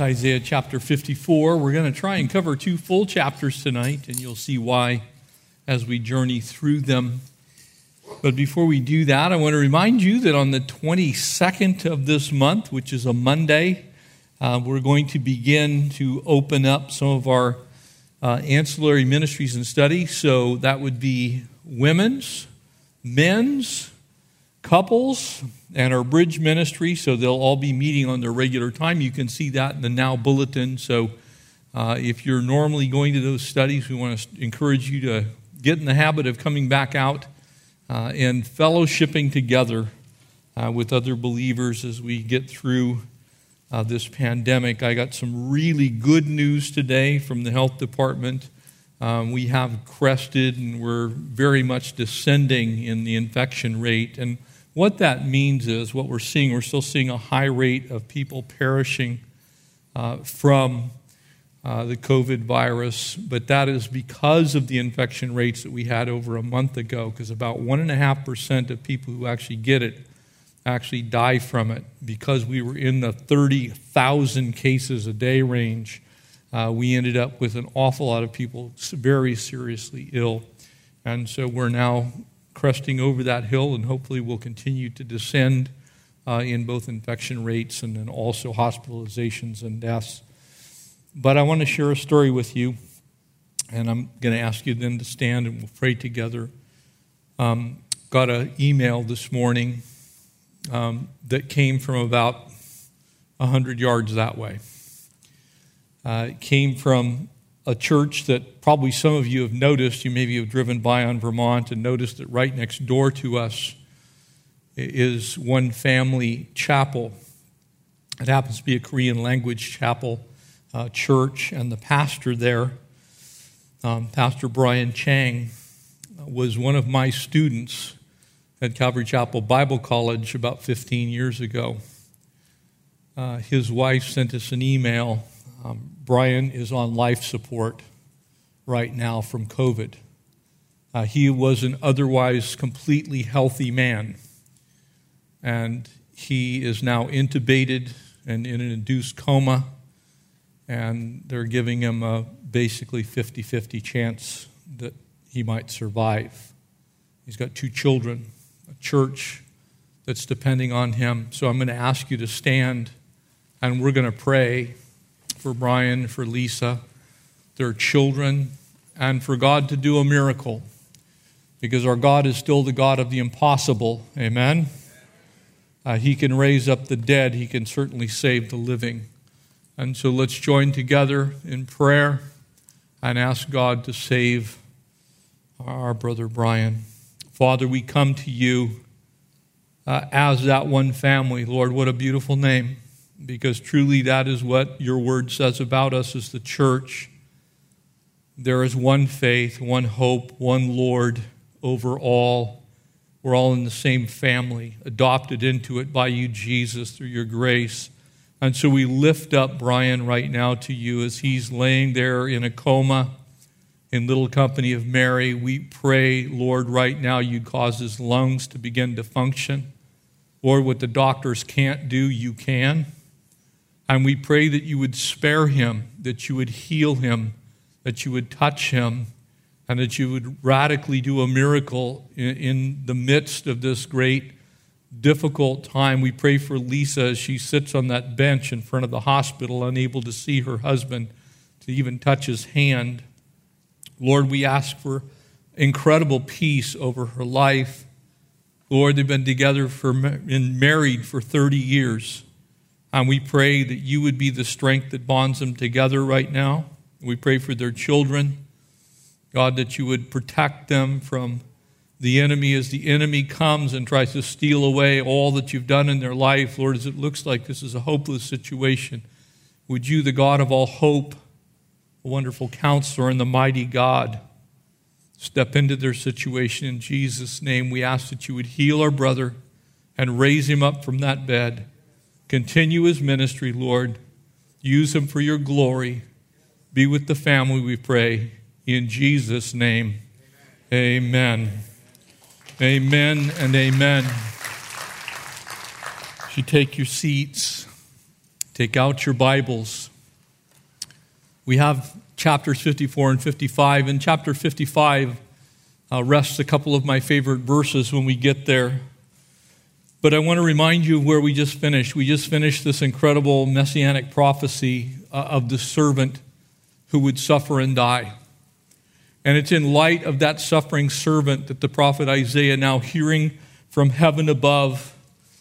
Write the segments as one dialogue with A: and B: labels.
A: Isaiah chapter 54. We're going to try and cover two full chapters tonight, and you'll see why as we journey through them. But before we do that, I want to remind you that on the 22nd of this month, which is a Monday, uh, we're going to begin to open up some of our uh, ancillary ministries and studies. So that would be women's, men's, couples, and our bridge ministry. So they'll all be meeting on their regular time. You can see that in the Now Bulletin. So uh, if you're normally going to those studies, we want to encourage you to get in the habit of coming back out uh, and fellowshipping together uh, with other believers as we get through uh, this pandemic. I got some really good news today from the health department. Um, we have crested and we're very much descending in the infection rate. And what that means is what we're seeing, we're still seeing a high rate of people perishing uh, from uh, the COVID virus, but that is because of the infection rates that we had over a month ago, because about 1.5% of people who actually get it actually die from it. Because we were in the 30,000 cases a day range, uh, we ended up with an awful lot of people very seriously ill. And so we're now cresting over that hill, and hopefully we'll continue to descend uh, in both infection rates and then also hospitalizations and deaths. But I want to share a story with you, and I'm going to ask you then to stand and we'll pray together. Um, got an email this morning um, that came from about 100 yards that way. Uh, it came from a church that probably some of you have noticed. You maybe have driven by on Vermont and noticed that right next door to us is one family chapel. It happens to be a Korean language chapel uh, church, and the pastor there, um, Pastor Brian Chang, was one of my students at Calvary Chapel Bible College about 15 years ago. Uh, his wife sent us an email. Um, Brian is on life support right now from COVID. Uh, he was an otherwise completely healthy man, and he is now intubated and in an induced coma and they're giving him a basically 50 50 chance that he might survive. He's got two children, a church that's depending on him. So I'm going to ask you to stand and we're going to pray for Brian, for Lisa, their children, and for God to do a miracle because our God is still the God of the impossible. Amen. Uh, he can raise up the dead, He can certainly save the living. And so let's join together in prayer and ask God to save our brother Brian. Father, we come to you uh, as that one family. Lord, what a beautiful name, because truly that is what your word says about us as the church. There is one faith, one hope, one Lord over all. We're all in the same family, adopted into it by you, Jesus, through your grace. And so we lift up Brian right now to you as he's laying there in a coma in little company of Mary. We pray, Lord, right now you'd cause his lungs to begin to function. Lord, what the doctors can't do, you can. And we pray that you would spare him, that you would heal him, that you would touch him, and that you would radically do a miracle in, in the midst of this great difficult time. We pray for Lisa as she sits on that bench in front of the hospital, unable to see her husband, to even touch his hand. Lord, we ask for incredible peace over her life. Lord, they've been together for and married for 30 years. And we pray that you would be the strength that bonds them together right now. We pray for their children. God, that you would protect them from the enemy as the enemy comes and tries to steal away all that you've done in their life. Lord, as it looks like this is a hopeless situation, Would you, the God of all hope, a wonderful counselor, and the mighty God, step into their situation in Jesus' name? We ask that you would heal our brother and raise him up from that bed. Continue his ministry, Lord. Use him for your glory. Be with the family, we pray. In Jesus' name, amen. Amen, and amen. you take your seats, take out your Bibles. We have chapters 54 and 55. In chapter 55 uh, rests a couple of my favorite verses when we get there. But I want to remind you of where we just finished. We just finished this incredible messianic prophecy uh, of the servant who would suffer and die. And it's in light of that suffering servant that the prophet Isaiah, now hearing from heaven above,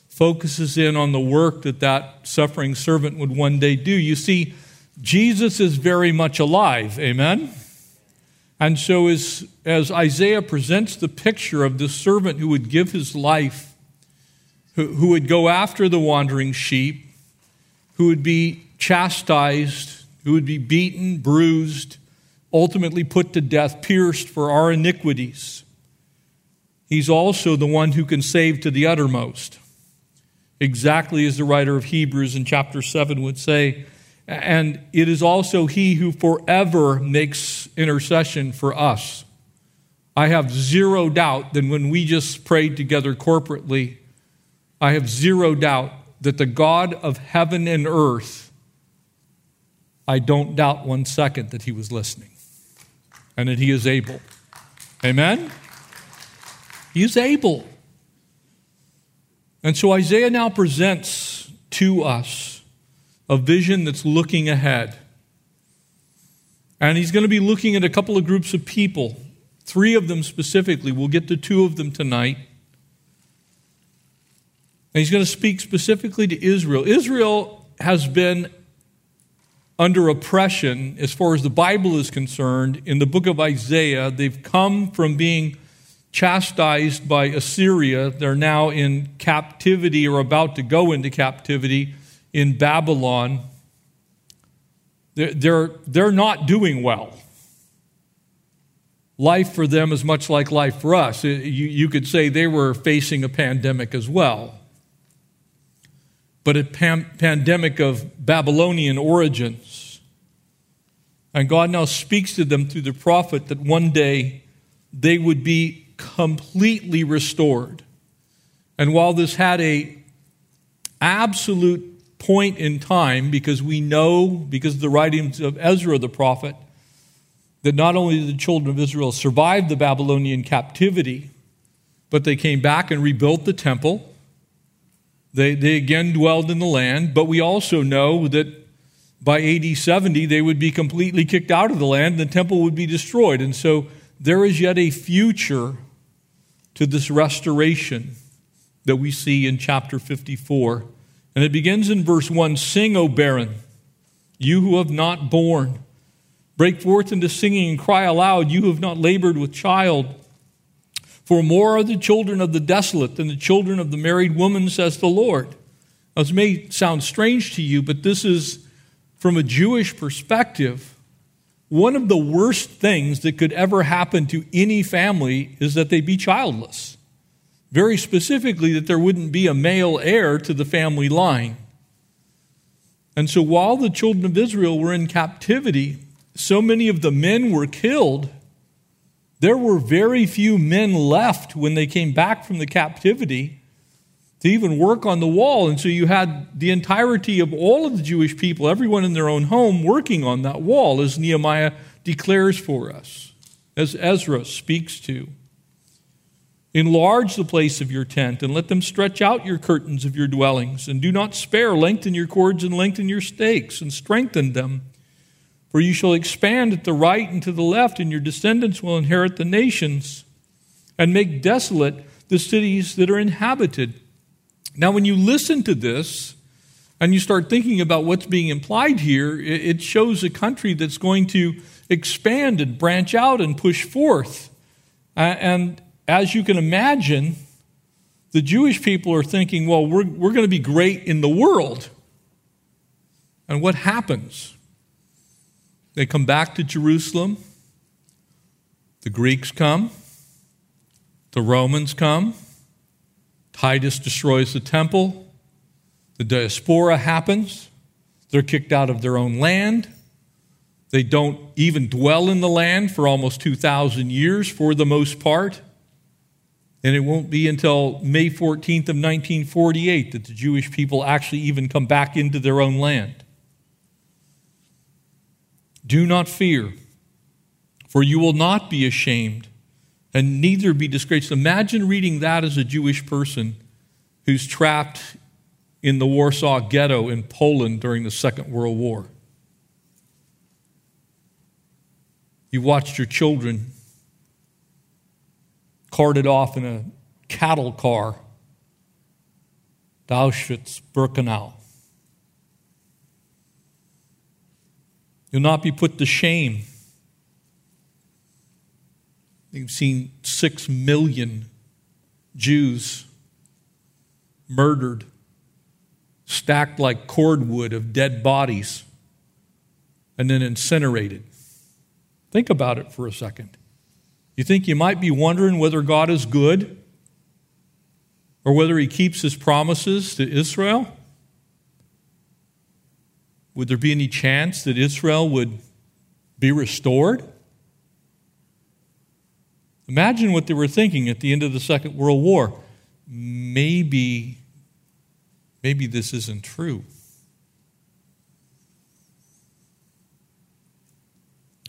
A: focuses in on the work that that suffering servant would one day do. You see, Jesus is very much alive. Amen? And so, as, as Isaiah presents the picture of this servant who would give his life who, who would go after the wandering sheep, who would be chastised, who would be beaten, bruised, ultimately put to death, pierced for our iniquities. He's also the one who can save to the uttermost, exactly as the writer of Hebrews in chapter 7 would say. And it is also He who forever makes intercession for us. I have zero doubt that when we just prayed together corporately, I have zero doubt that the God of heaven and earth, I don't doubt one second that he was listening and that he is able. Amen? He is able. And so Isaiah now presents to us a vision that's looking ahead. And he's going to be looking at a couple of groups of people, three of them specifically. We'll get to two of them tonight. And he's going to speak specifically to Israel. Israel has been under oppression as far as the Bible is concerned. In the book of Isaiah, they've come from being chastised by Assyria. They're now in captivity or about to go into captivity in Babylon. They're, they're, they're not doing well. Life for them is much like life for us. You, you could say they were facing a pandemic as well but a pan- pandemic of Babylonian origins. And God now speaks to them through the prophet that one day they would be completely restored. And while this had a absolute point in time, because we know, because of the writings of Ezra the prophet, that not only did the children of Israel survive the Babylonian captivity, but they came back and rebuilt the temple they, they again dwelled in the land, but we also know that by AD 70, they would be completely kicked out of the land, and the temple would be destroyed. And so there is yet a future to this restoration that we see in chapter 54. And it begins in verse 1 Sing, O barren, you who have not borne. Break forth into singing and cry aloud, you who have not labored with child. For more are the children of the desolate than the children of the married woman, says the Lord. Now, this may sound strange to you, but this is, from a Jewish perspective, one of the worst things that could ever happen to any family is that they be childless. Very specifically, that there wouldn't be a male heir to the family line. And so, while the children of Israel were in captivity, so many of the men were killed there were very few men left when they came back from the captivity to even work on the wall. And so you had the entirety of all of the Jewish people, everyone in their own home, working on that wall, as Nehemiah declares for us, as Ezra speaks to. Enlarge the place of your tent, and let them stretch out your curtains of your dwellings, and do not spare. Lengthen your cords and lengthen your stakes, and strengthen them. For you shall expand at the right and to the left, and your descendants will inherit the nations and make desolate the cities that are inhabited. Now, when you listen to this and you start thinking about what's being implied here, it shows a country that's going to expand and branch out and push forth. And as you can imagine, the Jewish people are thinking, well, we're, we're going to be great in the world. And what happens? They come back to Jerusalem. The Greeks come. The Romans come. Titus destroys the temple. The diaspora happens. They're kicked out of their own land. They don't even dwell in the land for almost 2,000 years for the most part. And it won't be until May 14th of 1948 that the Jewish people actually even come back into their own land. Do not fear, for you will not be ashamed and neither be disgraced. Imagine reading that as a Jewish person who's trapped in the Warsaw Ghetto in Poland during the Second World War. You watched your children carted off in a cattle car to Auschwitz Birkenau. You'll not be put to shame. You've seen six million Jews murdered, stacked like cordwood of dead bodies, and then incinerated. Think about it for a second. You think you might be wondering whether God is good or whether he keeps his promises to Israel? Would there be any chance that Israel would be restored? Imagine what they were thinking at the end of the Second World War. Maybe, maybe this isn't true.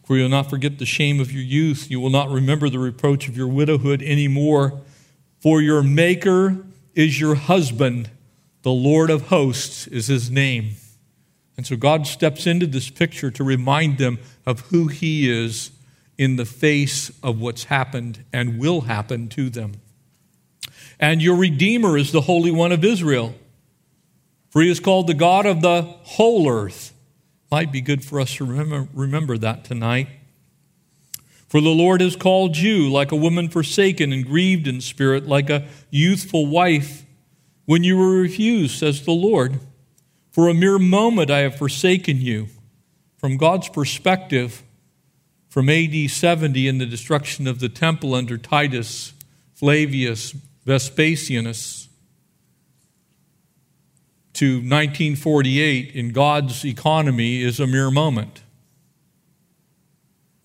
A: For you will not forget the shame of your youth. You will not remember the reproach of your widowhood anymore. For your Maker is your husband. The Lord of hosts is his name. And so God steps into this picture to remind them of who He is in the face of what's happened and will happen to them. And your Redeemer is the Holy One of Israel, for He is called the God of the whole earth. Might be good for us to remember, remember that tonight. For the Lord has called you like a woman forsaken and grieved in spirit, like a youthful wife when you were refused, says the Lord. For a mere moment I have forsaken you. From God's perspective, from AD 70 in the destruction of the temple under Titus Flavius Vespasianus to 1948 in God's economy is a mere moment.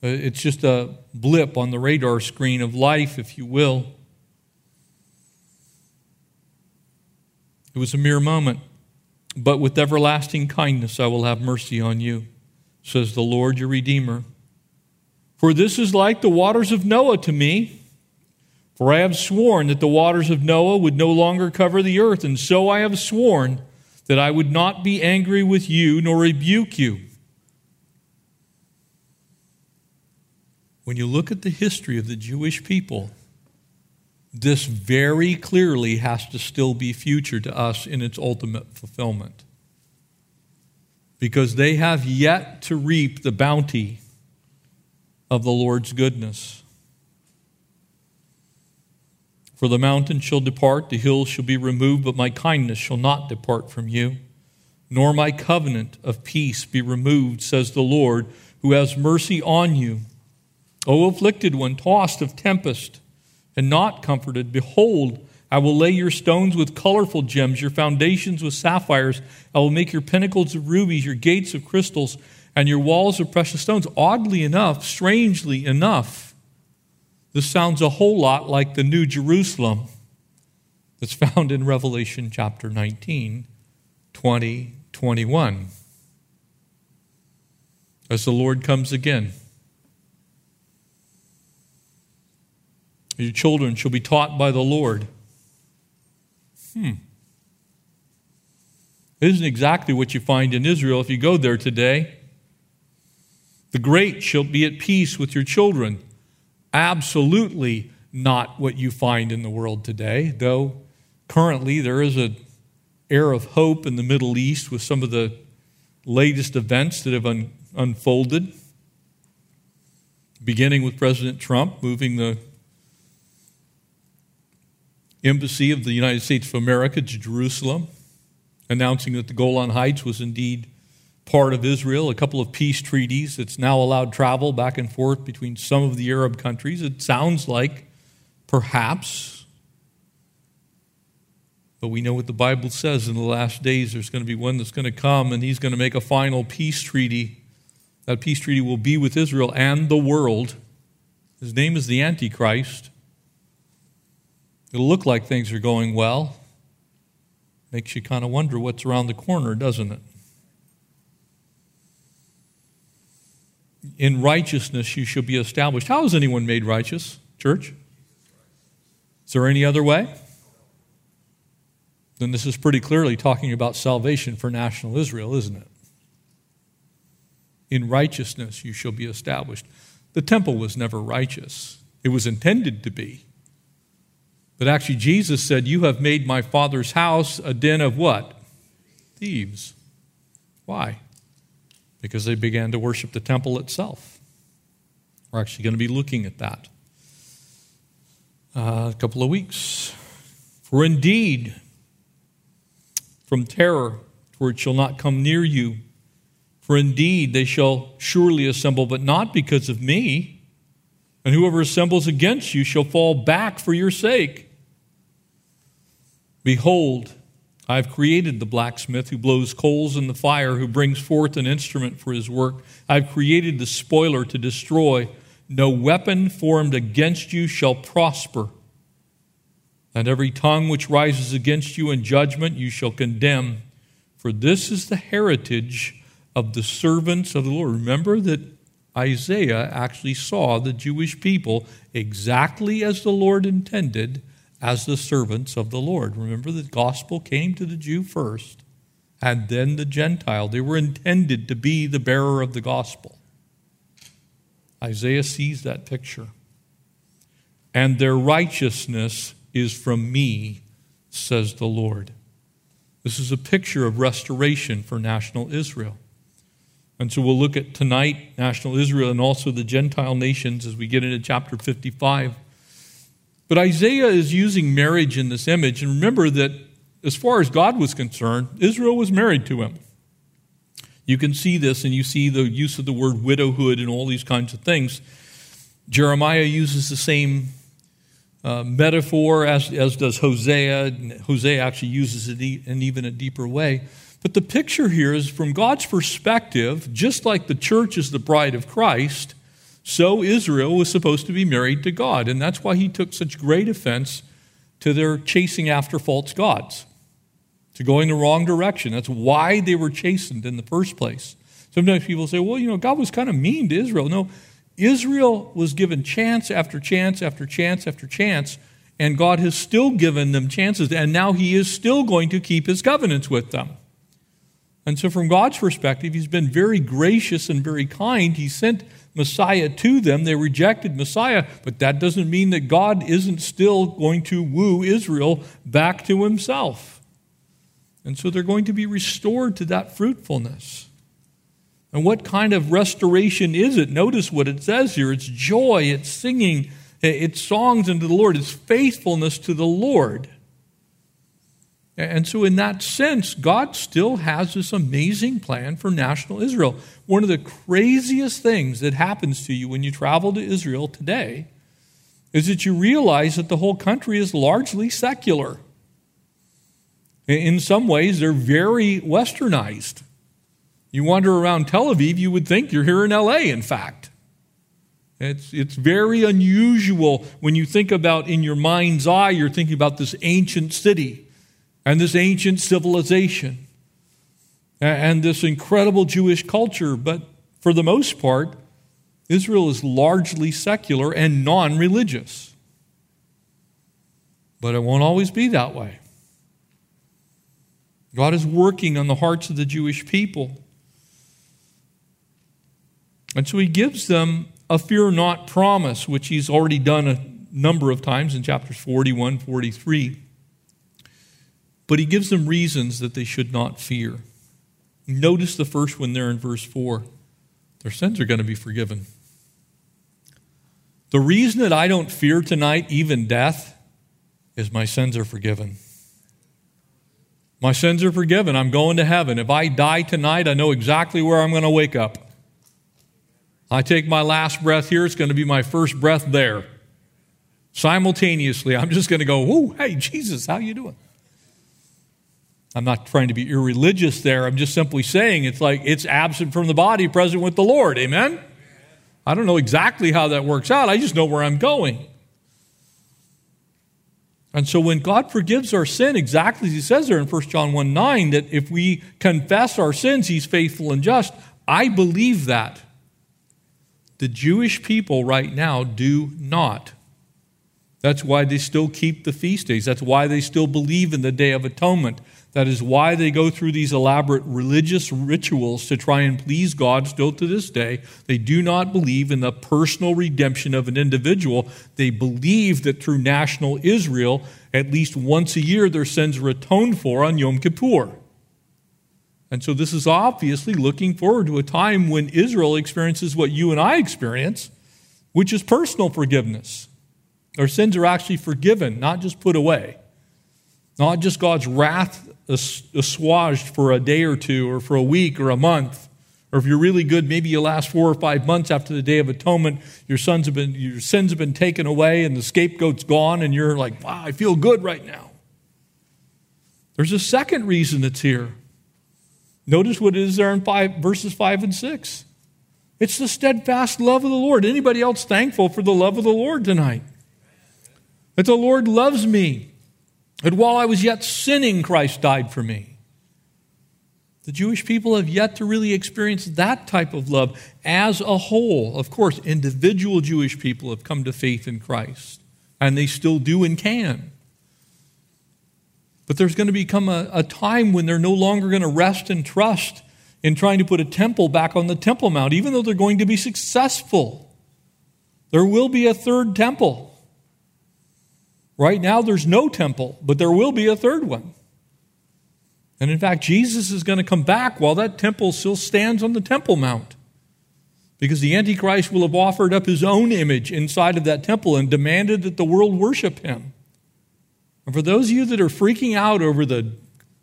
A: Uh, it's just a blip on the radar screen of life, if you will. It was a mere moment. But with everlasting kindness I will have mercy on you, says the Lord your Redeemer. For this is like the waters of Noah to me. For I have sworn that the waters of Noah would no longer cover the earth, and so I have sworn that I would not be angry with you nor rebuke you. When you look at the history of the Jewish people, this very clearly has to still be future to us in its ultimate fulfillment. Because they have yet to reap the bounty of the Lord's goodness. For the mountain shall depart, the hills shall be removed, but my kindness shall not depart from you, nor my covenant of peace be removed, says the Lord, who has mercy on you. O afflicted one, tossed of tempest and not comforted. Behold, I will lay your stones with colorful gems, your foundations with sapphires. I will make your pinnacles of rubies, your gates of crystals, and your walls of precious stones. Oddly enough, strangely enough, this sounds a whole lot like the New Jerusalem that's found in Revelation chapter 19, 20, 21. As the Lord comes again. Your children shall be taught by the Lord. Hmm. It isn't exactly what you find in Israel if you go there today. The great shall be at peace with your children. Absolutely not what you find in the world today, though currently there is an air of hope in the Middle East with some of the latest events that have un- unfolded, beginning with President Trump moving the embassy of the United States of America to Jerusalem, announcing that the Golan Heights was indeed part of Israel, a couple of peace treaties. that's now allowed travel back and forth between some of the Arab countries. It sounds like perhaps, but we know what the Bible says in the last days there's going to be one that's going to come and he's going to make a final peace treaty. That peace treaty will be with Israel and the world. His name is the Antichrist. It'll look like things are going well. Makes you kind of wonder what's around the corner, doesn't it? In righteousness you shall be established. How is anyone made righteous, church? Is there any other way? Then this is pretty clearly talking about salvation for national Israel, isn't it? In righteousness you shall be established. The temple was never righteous, it was intended to be. But actually, Jesus said, You have made my father's house a den of what? Thieves. Why? Because they began to worship the temple itself. We're actually going to be looking at that uh, a couple of weeks. For indeed, from terror, for it shall not come near you. For indeed, they shall surely assemble, but not because of me. And whoever assembles against you shall fall back for your sake. Behold, I have created the blacksmith who blows coals in the fire, who brings forth an instrument for his work. I have created the spoiler to destroy. No weapon formed against you shall prosper. And every tongue which rises against you in judgment you shall condemn. For this is the heritage of the servants of the Lord. Remember that Isaiah actually saw the Jewish people exactly as the Lord intended as the servants of the Lord. Remember, the gospel came to the Jew first and then the Gentile. They were intended to be the bearer of the gospel. Isaiah sees that picture. And their righteousness is from me, says the Lord. This is a picture of restoration for national Israel. And so we'll look at tonight national Israel and also the Gentile nations as we get into chapter 55. But Isaiah is using marriage in this image. And remember that as far as God was concerned, Israel was married to him. You can see this, and you see the use of the word widowhood and all these kinds of things. Jeremiah uses the same uh, metaphor as, as does Hosea. Hosea actually uses it in even a deeper way. But the picture here is from God's perspective, just like the church is the bride of Christ, so Israel was supposed to be married to God. And that's why he took such great offense to their chasing after false gods, to going the wrong direction. That's why they were chastened in the first place. Sometimes people say, well, you know, God was kind of mean to Israel. No, Israel was given chance after chance after chance after chance, and God has still given them chances, and now He is still going to keep His covenants with them. And so, from God's perspective, He's been very gracious and very kind. He sent Messiah to them. They rejected Messiah, but that doesn't mean that God isn't still going to woo Israel back to himself. And so they're going to be restored to that fruitfulness. And what kind of restoration is it? Notice what it says here it's joy, it's singing, it's songs unto the Lord, it's faithfulness to the Lord. And so, in that sense, God still has this amazing plan for national Israel. One of the craziest things that happens to you when you travel to Israel today is that you realize that the whole country is largely secular. In some ways, they're very westernized. You wander around Tel Aviv, you would think you're here in LA, in fact. It's, it's very unusual when you think about in your mind's eye, you're thinking about this ancient city and this ancient civilization and this incredible Jewish culture. But for the most part, Israel is largely secular and non religious. But it won't always be that way. God is working on the hearts of the Jewish people. And so he gives them a fear not promise, which he's already done a number of times in chapters 41, 43. But he gives them reasons that they should not fear. Notice the first one there in verse 4 their sins are going to be forgiven. The reason that I don't fear tonight, even death, is my sins are forgiven. My sins are forgiven. I'm going to heaven. If I die tonight, I know exactly where I'm going to wake up. I take my last breath here, it's going to be my first breath there. Simultaneously, I'm just going to go, "Ooh, hey Jesus, how you doing?" I'm not trying to be irreligious there. I'm just simply saying it's like it's absent from the body, present with the Lord. Amen? I don't know exactly how that works out. I just know where I'm going. And so when God forgives our sin, exactly as he says there in 1 John 1 9, that if we confess our sins, he's faithful and just, I believe that. The Jewish people right now do not. That's why they still keep the feast days. That's why they still believe in the Day of Atonement. That is why they go through these elaborate religious rituals to try and please God still to this day. They do not believe in the personal redemption of an individual. They believe that through national Israel, at least once a year, their sins are atoned for on Yom Kippur. And so this is obviously looking forward to a time when Israel experiences what you and I experience, which is personal forgiveness. Our sins are actually forgiven, not just put away. Not just God's wrath assuaged for a day or two, or for a week, or a month. Or if you're really good, maybe you last four or five months after the Day of Atonement. Your sons have been, your sins have been taken away, and the scapegoat's gone, and you're like, "Wow, I feel good right now." There's a second reason it's here. Notice what it is there in five, verses five and six. It's the steadfast love of the Lord. Anybody else thankful for the love of the Lord tonight? That the Lord loves me. That while I was yet sinning, Christ died for me. The Jewish people have yet to really experience that type of love as a whole. Of course, individual Jewish people have come to faith in Christ, and they still do and can. But there's going to become a, a time when they're no longer going to rest and trust in trying to put a temple back on the Temple Mount, even though they're going to be successful. There will be a third temple. Right now, there's no temple, but there will be a third one. And in fact, Jesus is going to come back while that temple still stands on the Temple Mount. Because the Antichrist will have offered up his own image inside of that temple and demanded that the world worship him. And for those of you that are freaking out over the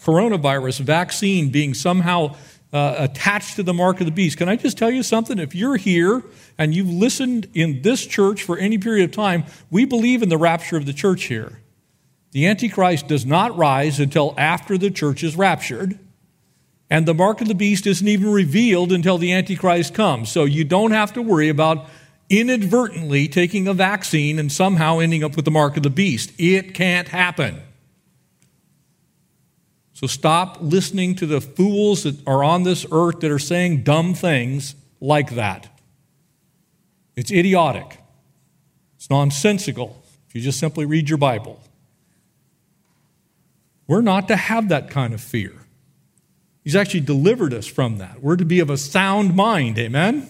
A: coronavirus vaccine being somehow uh, attached to the mark of the beast, can I just tell you something? If you're here and you've listened in this church for any period of time, we believe in the rapture of the church here. The Antichrist does not rise until after the church is raptured, and the mark of the beast isn't even revealed until the Antichrist comes. So you don't have to worry about inadvertently taking a vaccine and somehow ending up with the mark of the beast. It can't happen. So stop listening to the fools that are on this earth that are saying dumb things like that. It's idiotic. It's nonsensical if you just simply read your Bible. We're not to have that kind of fear. He's actually delivered us from that. We're to be of a sound mind, amen?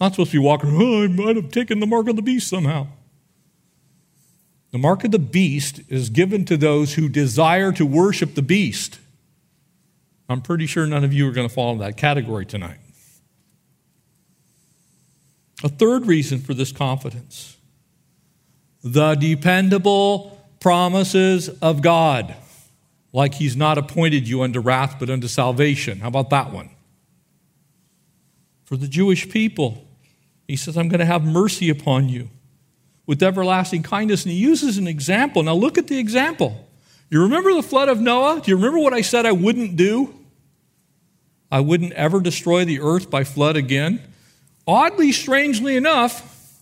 A: Not supposed to be walking, oh, I might have taken the mark of the beast somehow. The mark of the beast is given to those who desire to worship the beast. I'm pretty sure none of you are going to fall in that category tonight. A third reason for this confidence the dependable promises of God. Like he's not appointed you unto wrath, but unto salvation. How about that one? For the Jewish people, he says, I'm going to have mercy upon you with everlasting kindness. And he uses an example. Now look at the example. You remember the flood of Noah? Do you remember what I said I wouldn't do? I wouldn't ever destroy the earth by flood again. Oddly, strangely enough,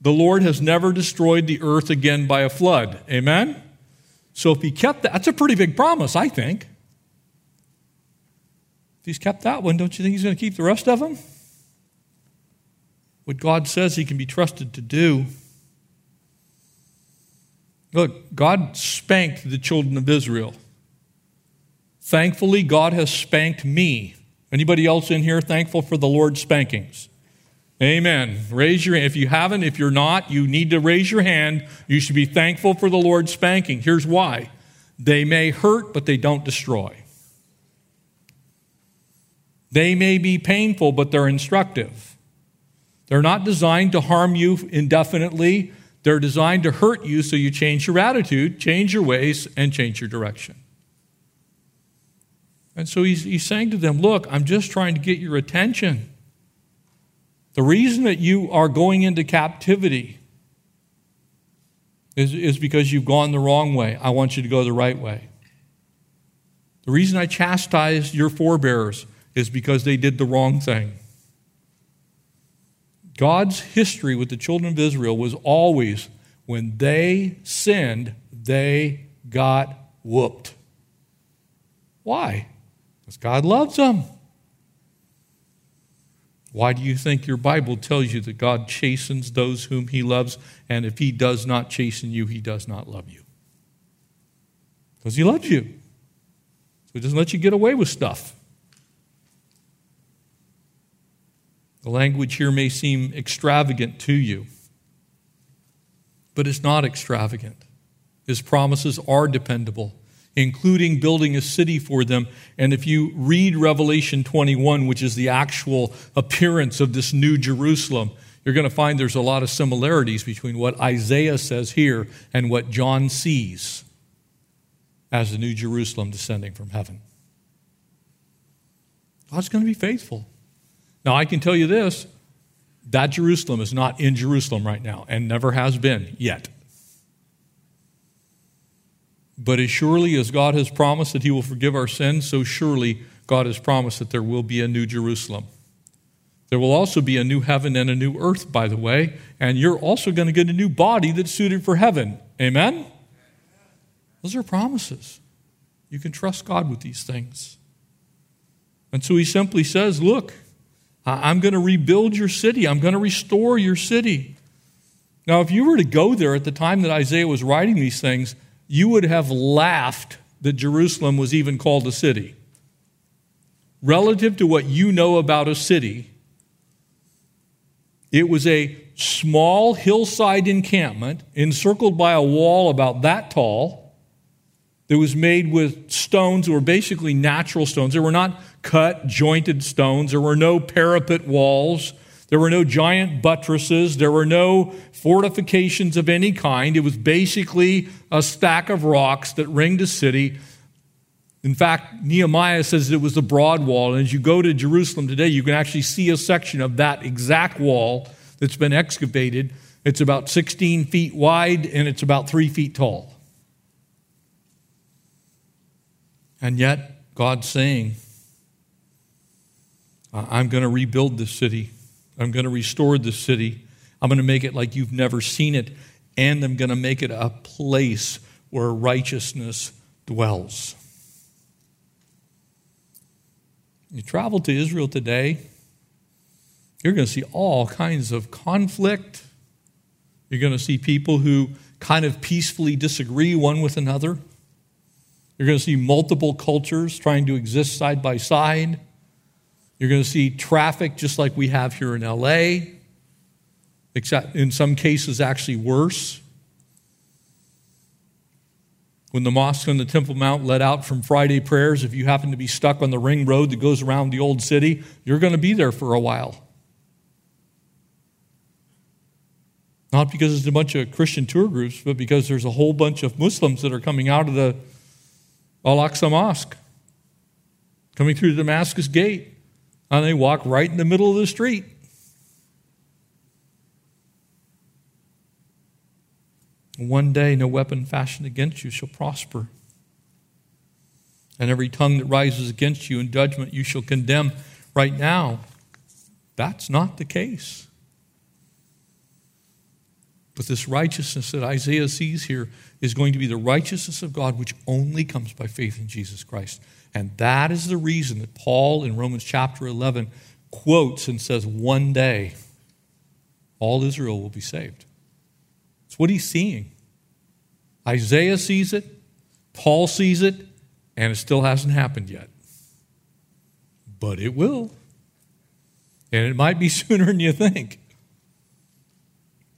A: the Lord has never destroyed the earth again by a flood. Amen? So if he kept that, that's a pretty big promise, I think. If he's kept that one, don't you think he's going to keep the rest of them? What God says he can be trusted to do. Look, God spanked the children of Israel. Thankfully, God has spanked me. Anybody else in here thankful for the Lord's spankings? Amen. Raise your hand. If you haven't, if you're not, you need to raise your hand. You should be thankful for the Lord's spanking. Here's why they may hurt, but they don't destroy. They may be painful, but they're instructive. They're not designed to harm you indefinitely. They're designed to hurt you so you change your attitude, change your ways, and change your direction. And so he's, he's saying to them, Look, I'm just trying to get your attention. The reason that you are going into captivity is, is because you've gone the wrong way. I want you to go the right way. The reason I chastised your forebears is because they did the wrong thing. God's history with the children of Israel was always when they sinned, they got whooped. Why? Because God loves them. Why do you think your Bible tells you that God chastens those whom he loves, and if he does not chasten you, he does not love you? Because he loves you. So he doesn't let you get away with stuff. The language here may seem extravagant to you, but it's not extravagant. His promises are dependable including building a city for them. And if you read Revelation 21, which is the actual appearance of this new Jerusalem, you're going to find there's a lot of similarities between what Isaiah says here and what John sees as the new Jerusalem descending from heaven. God's going to be faithful. Now, I can tell you this that Jerusalem is not in Jerusalem right now and never has been yet. But as surely as God has promised that He will forgive our sins, so surely God has promised that there will be a new Jerusalem. There will also be a new heaven and a new earth, by the way, and you're also going to get a new body that's suited for heaven. Amen? Those are promises. You can trust God with these things. And so he simply says, Look, I'm going to rebuild your city, I'm going to restore your city. Now, if you were to go there at the time that Isaiah was writing these things, you would have laughed that Jerusalem was even called a city. Relative to what you know about a city, it was a small hillside encampment encircled by a wall about that tall that was made with stones that were basically natural stones. There were not cut, jointed stones, there were no parapet walls. There were no giant buttresses. There were no fortifications of any kind. It was basically a stack of rocks that ringed a city. In fact, Nehemiah says it was the broad wall. And as you go to Jerusalem today, you can actually see a section of that exact wall that's been excavated. It's about 16 feet wide and it's about three feet tall. And yet, God's saying, Uh, I'm going to rebuild this city. I'm going to restore the city. I'm going to make it like you've never seen it. And I'm going to make it a place where righteousness dwells. You travel to Israel today, you're going to see all kinds of conflict. You're going to see people who kind of peacefully disagree one with another. You're going to see multiple cultures trying to exist side by side. You're going to see traffic just like we have here in LA, except in some cases, actually worse. When the mosque on the Temple Mount let out from Friday prayers, if you happen to be stuck on the ring road that goes around the old city, you're going to be there for a while. Not because it's a bunch of Christian tour groups, but because there's a whole bunch of Muslims that are coming out of the Al Aqsa Mosque, coming through the Damascus Gate and they walk right in the middle of the street. One day, no weapon fashioned against you shall prosper. And every tongue that rises against you in judgment you shall condemn. Right now, that's not the case. But this righteousness that Isaiah sees here is going to be the righteousness of God, which only comes by faith in Jesus Christ. And that is the reason that Paul in Romans chapter 11 quotes and says, One day all Israel will be saved. It's what he's seeing. Isaiah sees it, Paul sees it, and it still hasn't happened yet. But it will. And it might be sooner than you think.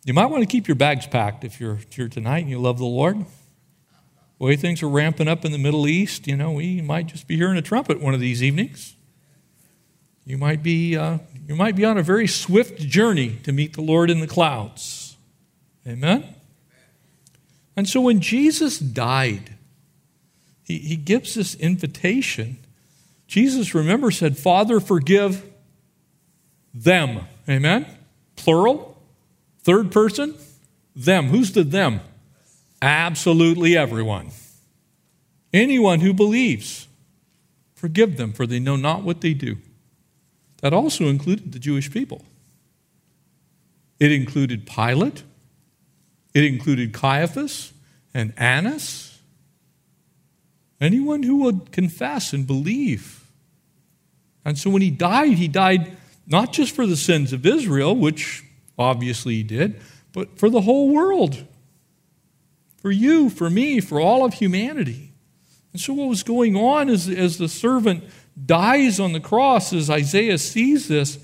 A: You might want to keep your bags packed if you're here tonight and you love the Lord the way things are ramping up in the Middle East, you know, we might just be hearing a trumpet one of these evenings. You might be, uh, you might be on a very swift journey to meet the Lord in the clouds. Amen? And so when Jesus died, he, he gives this invitation Jesus, remember, said, Father, forgive them. Amen? Plural, third person, them. Who's the them? Absolutely everyone. Anyone who believes, forgive them, for they know not what they do. That also included the Jewish people. It included Pilate, it included Caiaphas and Annas. Anyone who would confess and believe. And so when he died, he died not just for the sins of Israel, which obviously he did, but for the whole world. For you, for me, for all of humanity. And so what was going on is as the servant dies on the cross, as Isaiah sees this,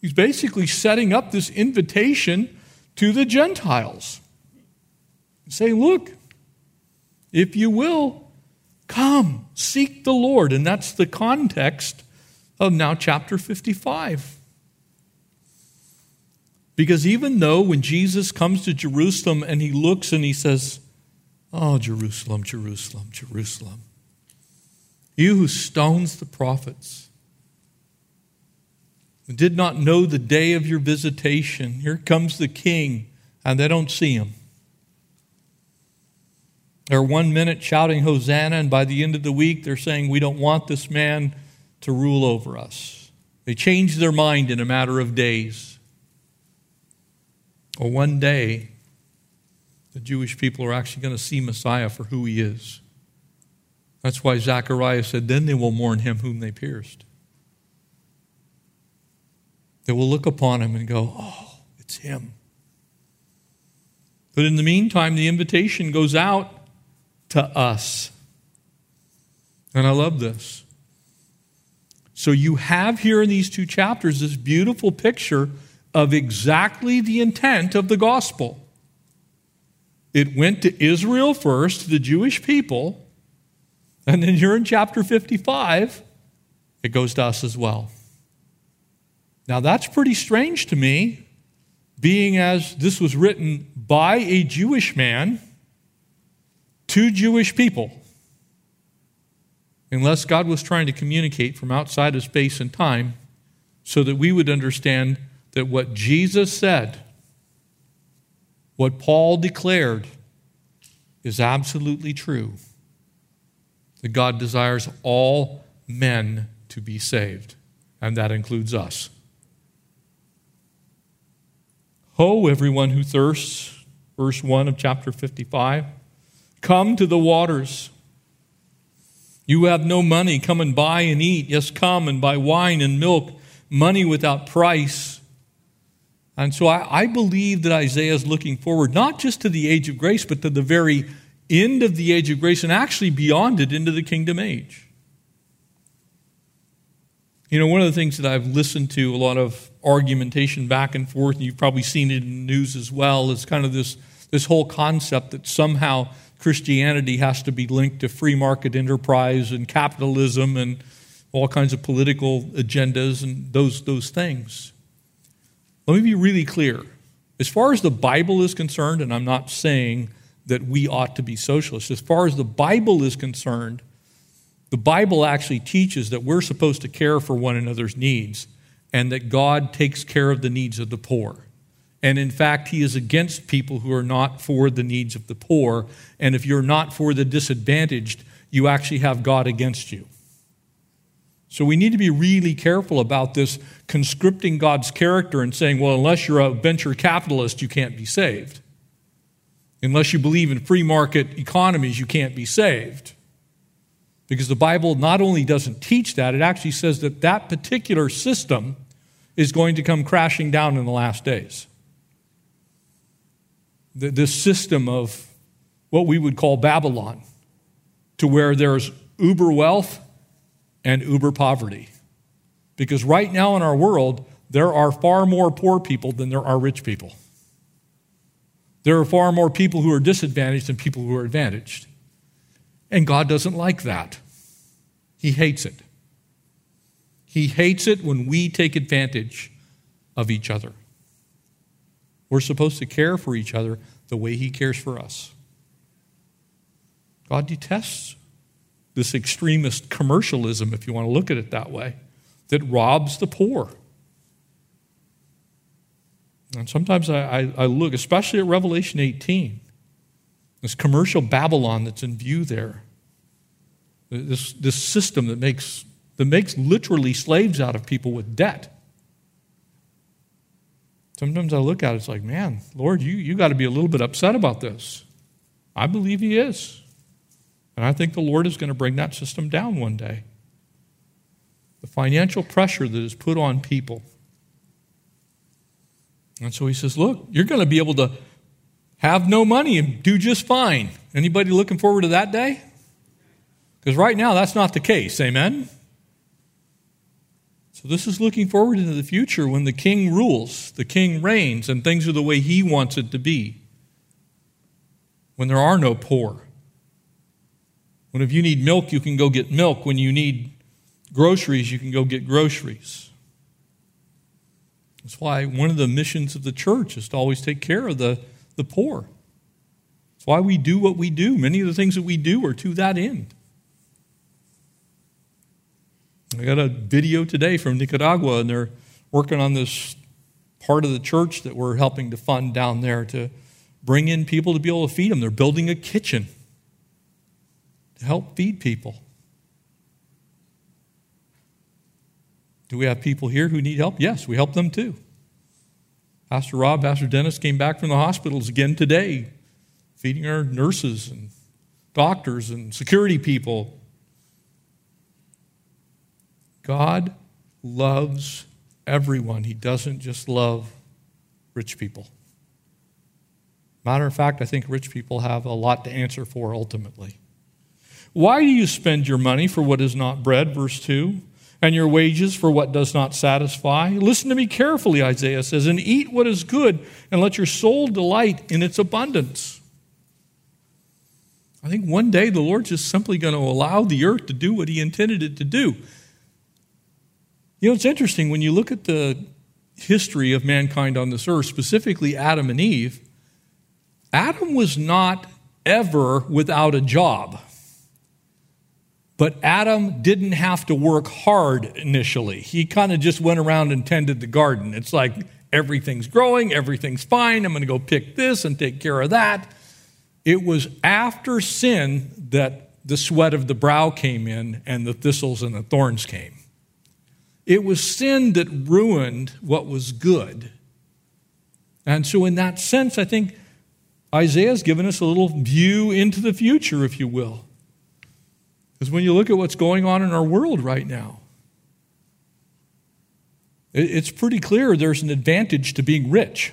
A: he's basically setting up this invitation to the Gentiles. Saying, look, if you will, come, seek the Lord. And that's the context of now chapter 55. Because even though when Jesus comes to Jerusalem and he looks and he says, Oh, Jerusalem, Jerusalem, Jerusalem, you who stones the prophets, and did not know the day of your visitation, here comes the king, and they don't see him. They're one minute shouting Hosanna, and by the end of the week, they're saying, We don't want this man to rule over us. They change their mind in a matter of days. Or one day, the Jewish people are actually going to see Messiah for who he is. That's why Zechariah said, Then they will mourn him whom they pierced. They will look upon him and go, Oh, it's him. But in the meantime, the invitation goes out to us. And I love this. So you have here in these two chapters this beautiful picture of exactly the intent of the gospel. It went to Israel first, to the Jewish people, and then here in chapter 55, it goes to us as well. Now that's pretty strange to me, being as this was written by a Jewish man to Jewish people. Unless God was trying to communicate from outside of space and time so that we would understand that what Jesus said, what Paul declared, is absolutely true. That God desires all men to be saved, and that includes us. Ho, everyone who thirsts, verse 1 of chapter 55, come to the waters. You have no money, come and buy and eat. Yes, come and buy wine and milk, money without price and so I, I, believe that Isaiah is looking forward not just to the age of grace, but to the very end of the age of grace and actually beyond it into the kingdom age. You know, one of the things that I've listened to a lot of argumentation back and forth, and you've probably seen it in the news as well, is kind of this, this whole concept that somehow Christianity has to be linked to free market enterprise and capitalism and all kinds of political agendas and those, those things. Let me be really clear. As far as the Bible is concerned, and I'm not saying that we ought to be socialists, as far as the Bible is concerned, the Bible actually teaches that we're supposed to care for one another's needs and that God takes care of the needs of the poor. And in fact, He is against people who are not for the needs of the poor. And if you're not for the disadvantaged, you actually have God against you. So we need to be really careful about this conscripting God's character and saying, well, unless you're a venture capitalist, you can't be saved. Unless you believe in free market economies, you can't be saved. Because the Bible not only doesn't teach that, it actually says that that particular system is going to come crashing down in the last days. This system of what we would call Babylon, to where there's uber wealth and uber poverty. Because right now in our world, there are far more poor people than there are rich people. There are far more people who are disadvantaged than people who are advantaged. And God doesn't like that. He hates it. He hates it when we take advantage of each other. We're supposed to care for each other the way He cares for us. God detests this extremist commercialism, if you want to look at it that way, that robs the poor. And sometimes I, I, I look, especially at Revelation 18, this commercial Babylon that's in view there, this, this system that makes, that makes literally slaves out of people with debt. Sometimes I look at it, it's like, man, Lord, you, you got to be a little bit upset about this. I believe He is. And I think the Lord is going to bring that system down one day. The financial pressure that is put on people. And so He says, look, you're going to be able to have no money and do just fine. Anybody looking forward to that day? Because right now, that's not the case. Amen? So, this is looking forward into the future when the king rules, the king reigns, and things are the way he wants it to be. When there are no poor. When if you need milk, you can go get milk. When you need groceries, you can go get groceries. That's why one of the missions of the church is to always take care of the, the poor. That's why we do what we do. Many of the things that we do are to that end. I got a video today from Nicaragua, and they're working on this part of the church that we're helping to fund down there to bring in people to be able to feed them. They're building a kitchen help feed people. Do we have people here who need help? Yes, we help them too. Pastor Rob, Pastor Dennis came back from the hospitals again today, feeding our nurses and doctors and security people God loves everyone, He doesn't just love rich people. Matter of fact, I think rich people have a lot to answer for ultimately. Why do you spend your money for what is not bread, verse 2, and your wages for what does not satisfy? Listen to me carefully, Isaiah says, and eat what is good, and let your soul delight in its abundance. I think one day the Lord's just simply going to allow the earth to do what He intended it to do. You know, it's interesting when you look at the history of mankind on this earth, specifically Adam and Eve, Adam was not ever without a job. But Adam didn't have to work hard initially. He kind of just went around and tended the garden. It's like everything's growing, everything's fine. I'm going to go pick this and take care of that. It was after sin that the sweat of the brow came in and the thistles and the thorns came. It was sin that ruined what was good. And so, in that sense, I think Isaiah's given us a little view into the future, if you will. Because when you look at what's going on in our world right now, it's pretty clear there's an advantage to being rich.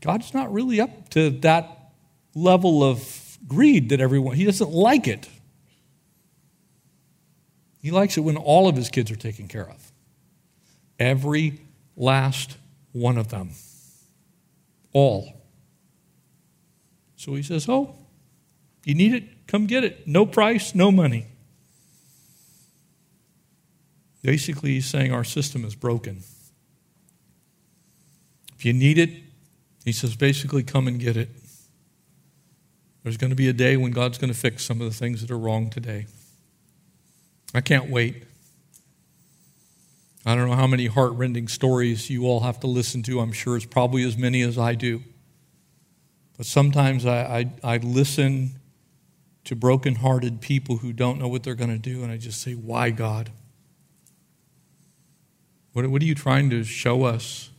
A: God's not really up to that level of greed that everyone, he doesn't like it. He likes it when all of his kids are taken care of. Every last one of them. All. So he says, Oh, you need it? Come get it. No price, no money. Basically, he's saying our system is broken. If you need it, he says, basically, come and get it. There's going to be a day when God's going to fix some of the things that are wrong today. I can't wait. I don't know how many heartrending stories you all have to listen to. I'm sure it's probably as many as I do. But sometimes I, I, I listen to broken-hearted people who don't know what they're going to do, and I just say, Why, God? What, what are you trying to show us?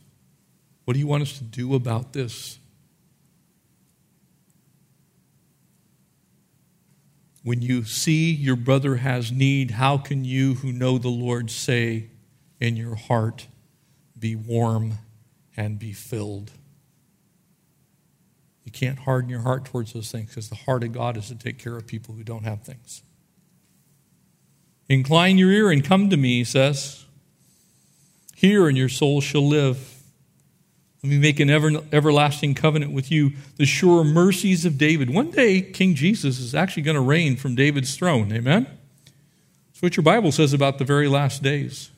A: What do you want us to do about this? When you see your brother has need, how can you who know the Lord say in your heart, Be warm and be filled? You can't harden your heart towards those things because the heart of God is to take care of people who don't have things. Incline your ear and come to me, he says. Hear, and your soul shall live. Let me make an ever, everlasting covenant with you, the sure mercies of David. One day, King Jesus is actually going to reign from David's throne. Amen? That's what your Bible says about the very last days.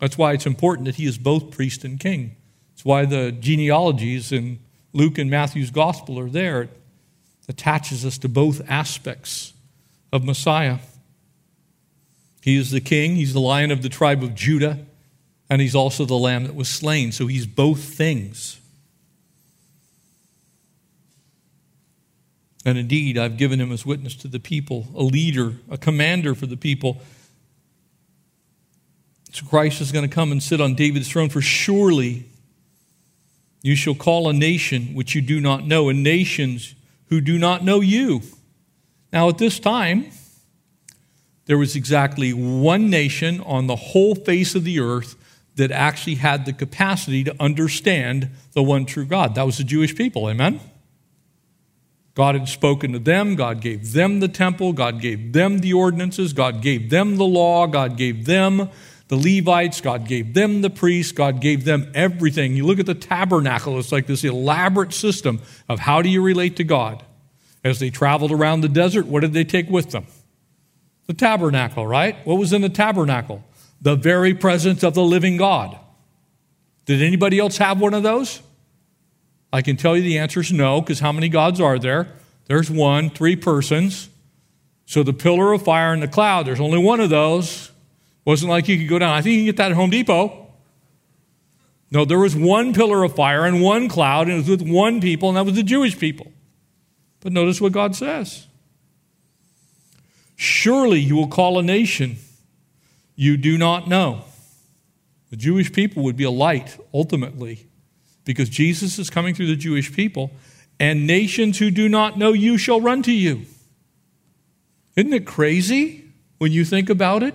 A: That's why it's important that he is both priest and king. It's why the genealogies in Luke and Matthew's gospel are there. It attaches us to both aspects of Messiah. He is the king, he's the lion of the tribe of Judah, and he's also the lamb that was slain. So he's both things. And indeed, I've given him as witness to the people, a leader, a commander for the people. So Christ is going to come and sit on David's throne, for surely you shall call a nation which you do not know, and nations who do not know you. Now, at this time, there was exactly one nation on the whole face of the earth that actually had the capacity to understand the one true God. That was the Jewish people. Amen? God had spoken to them. God gave them the temple. God gave them the ordinances. God gave them the law. God gave them the Levites. God gave them the priests. God gave them everything. You look at the tabernacle, it's like this elaborate system of how do you relate to God. As they traveled around the desert, what did they take with them? The tabernacle, right? What was in the tabernacle? The very presence of the living God. Did anybody else have one of those? I can tell you the answer is no, because how many gods are there? There's one, three persons. So the pillar of fire and the cloud, there's only one of those. Wasn't like you could go down. I think you can get that at Home Depot. No, there was one pillar of fire and one cloud, and it was with one people, and that was the Jewish people. But notice what God says Surely you will call a nation you do not know. The Jewish people would be a light, ultimately, because Jesus is coming through the Jewish people, and nations who do not know you shall run to you. Isn't it crazy when you think about it?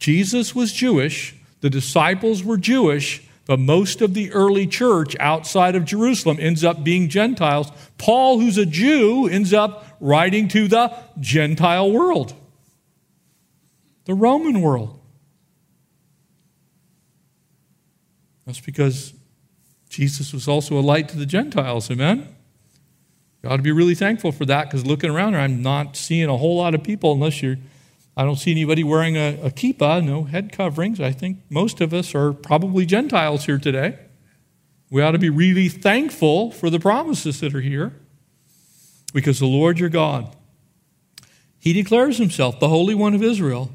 A: Jesus was Jewish, the disciples were Jewish, but most of the early church outside of Jerusalem ends up being Gentiles. Paul, who's a Jew, ends up writing to the Gentile world, the Roman world. That's because Jesus was also a light to the Gentiles. Amen? You ought to be really thankful for that because looking around here, I'm not seeing a whole lot of people unless you're. I don't see anybody wearing a, a kippah, no head coverings. I think most of us are probably Gentiles here today. We ought to be really thankful for the promises that are here because the Lord your God, He declares Himself the Holy One of Israel,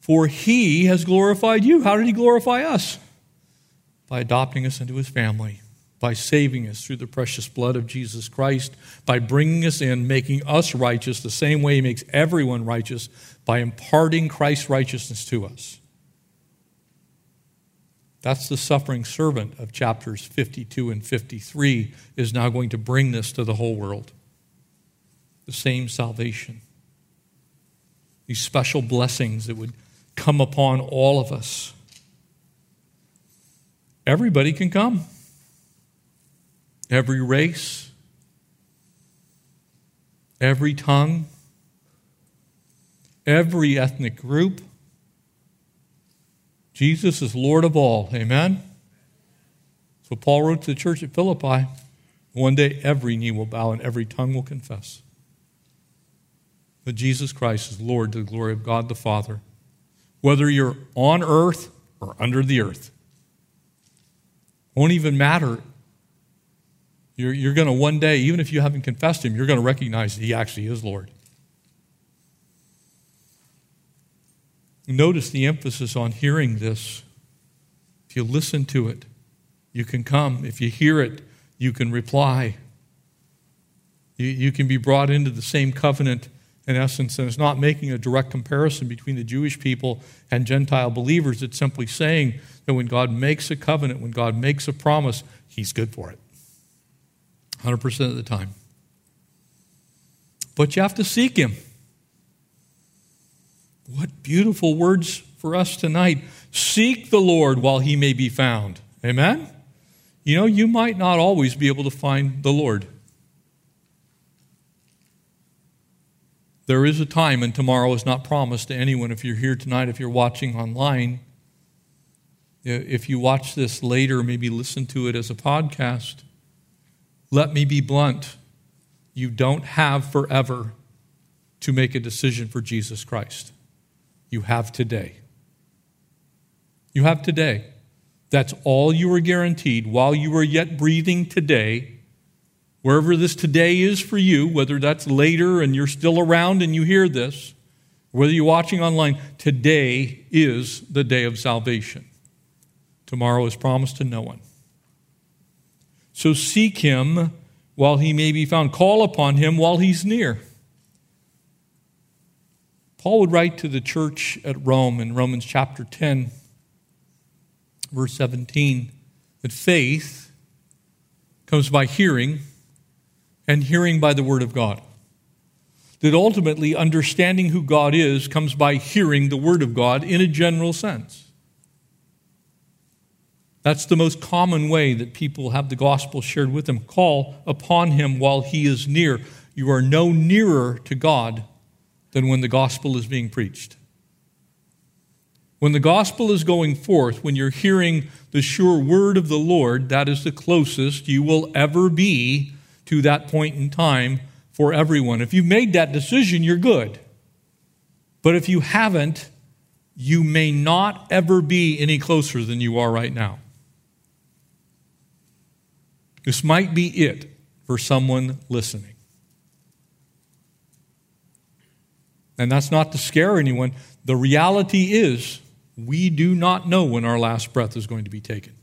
A: for He has glorified you. How did He glorify us? by adopting us into his family, by saving us through the precious blood of Jesus Christ, by bringing us in, making us righteous the same way he makes everyone righteous, by imparting Christ's righteousness to us. That's the suffering servant of chapters 52 and 53 is now going to bring this to the whole world. The same salvation. These special blessings that would come upon all of us. Everybody can come. Every race, every tongue, every ethnic group. Jesus is Lord of all. Amen? So Paul wrote to the church at Philippi one day every knee will bow and every tongue will confess that Jesus Christ is Lord to the glory of God the Father, whether you're on earth or under the earth. Won't even matter. You're, you're going to one day, even if you haven't confessed Him, you're going to recognize that He actually is Lord. Notice the emphasis on hearing this. If you listen to it, you can come. If you hear it, you can reply. You, you can be brought into the same covenant in essence, and it's not making a direct comparison between the Jewish people and Gentile believers. It's simply saying that when God makes a covenant, when God makes a promise, He's good for it 100% of the time. But you have to seek Him. What beautiful words for us tonight. Seek the Lord while He may be found. Amen? You know, you might not always be able to find the Lord. There is a time, and tomorrow is not promised to anyone. If you're here tonight, if you're watching online, if you watch this later, maybe listen to it as a podcast, let me be blunt. You don't have forever to make a decision for Jesus Christ. You have today. You have today. That's all you are guaranteed while you are yet breathing today. Wherever this today is for you, whether that's later and you're still around and you hear this, whether you're watching online, today is the day of salvation. Tomorrow is promised to no one. So seek him while he may be found. Call upon him while he's near. Paul would write to the church at Rome in Romans chapter 10, verse 17, that faith comes by hearing, and hearing by the word of God. That ultimately, understanding who God is comes by hearing the word of God in a general sense. That's the most common way that people have the gospel shared with them. Call upon him while he is near. You are no nearer to God than when the gospel is being preached. When the gospel is going forth, when you're hearing the sure word of the Lord, that is the closest you will ever be to that point in time for everyone. If you've made that decision, you're good. But if you haven't, you may not ever be any closer than you are right now. This might be it for someone listening. And that's not to scare anyone. The reality is, we do not know when our last breath is going to be taken.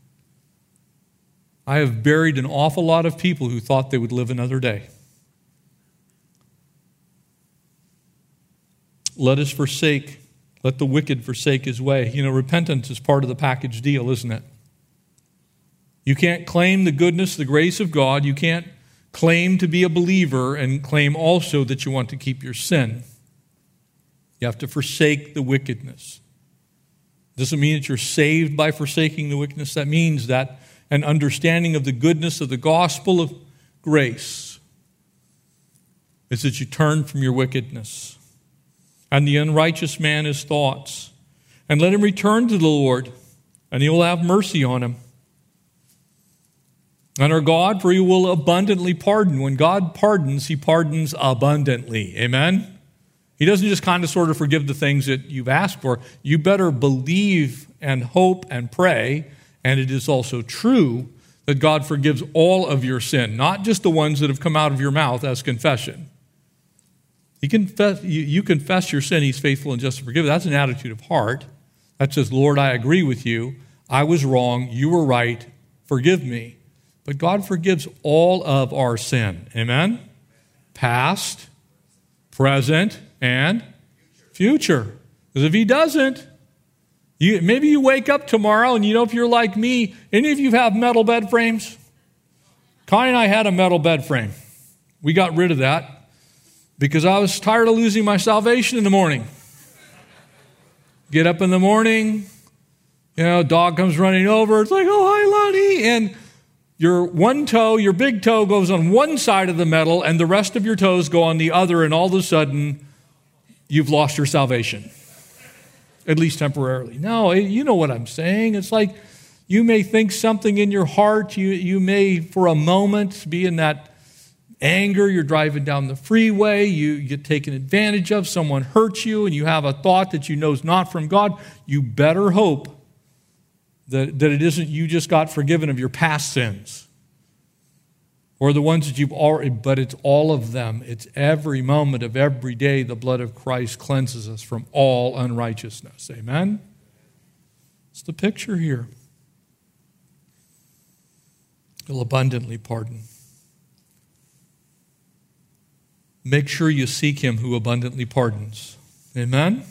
A: I have buried an awful lot of people who thought they would live another day. Let us forsake, let the wicked forsake his way. You know, repentance is part of the package deal, isn't it? You can't claim the goodness, the grace of God. You can't claim to be a believer and claim also that you want to keep your sin. You have to forsake the wickedness. Doesn't mean that you're saved by forsaking the wickedness. That means that an understanding of the goodness of the gospel of grace is that you turn from your wickedness and the unrighteous man his thoughts and let him return to the Lord and he will have mercy on him and our God, for he will abundantly pardon. When God pardons, he pardons abundantly. Amen? He doesn't just kind of sort of forgive the things that you've asked for. You better believe and hope and pray. And it is also true that God forgives all of your sin, not just the ones that have come out of your mouth as confession. He confess, you, you confess your sin, he's faithful and just to forgive. That's an attitude of heart. That says, Lord, I agree with you. I was wrong. You were right. Forgive me. But God forgives all of our sin. Amen? Past, present, and future. Because if He doesn't, you, maybe you wake up tomorrow and you know if you're like me, any of you have metal bed frames? Connie and I had a metal bed frame. We got rid of that because I was tired of losing my salvation in the morning. Get up in the morning, you know, dog comes running over. It's like, oh, hi, Lonnie. And your one toe, your big toe goes on one side of the metal, and the rest of your toes go on the other, and all of a sudden, you've lost your salvation, at least temporarily. No, eh, you know what I'm saying. It's like you may think something in your heart, you, you may, for a moment, be in that anger. You're driving down the freeway, you get taken advantage of, someone hurts you, and you have a thought that you know is not from God. You better hope that, that it isn't you just got forgiven of your past sins or the ones that you've already, but it's all of them. It's every moment of every day the blood of Christ cleanses us from all unrighteousness. Amen? It's the picture here. He'll abundantly pardon. Make sure you seek him who abundantly pardons. Amen?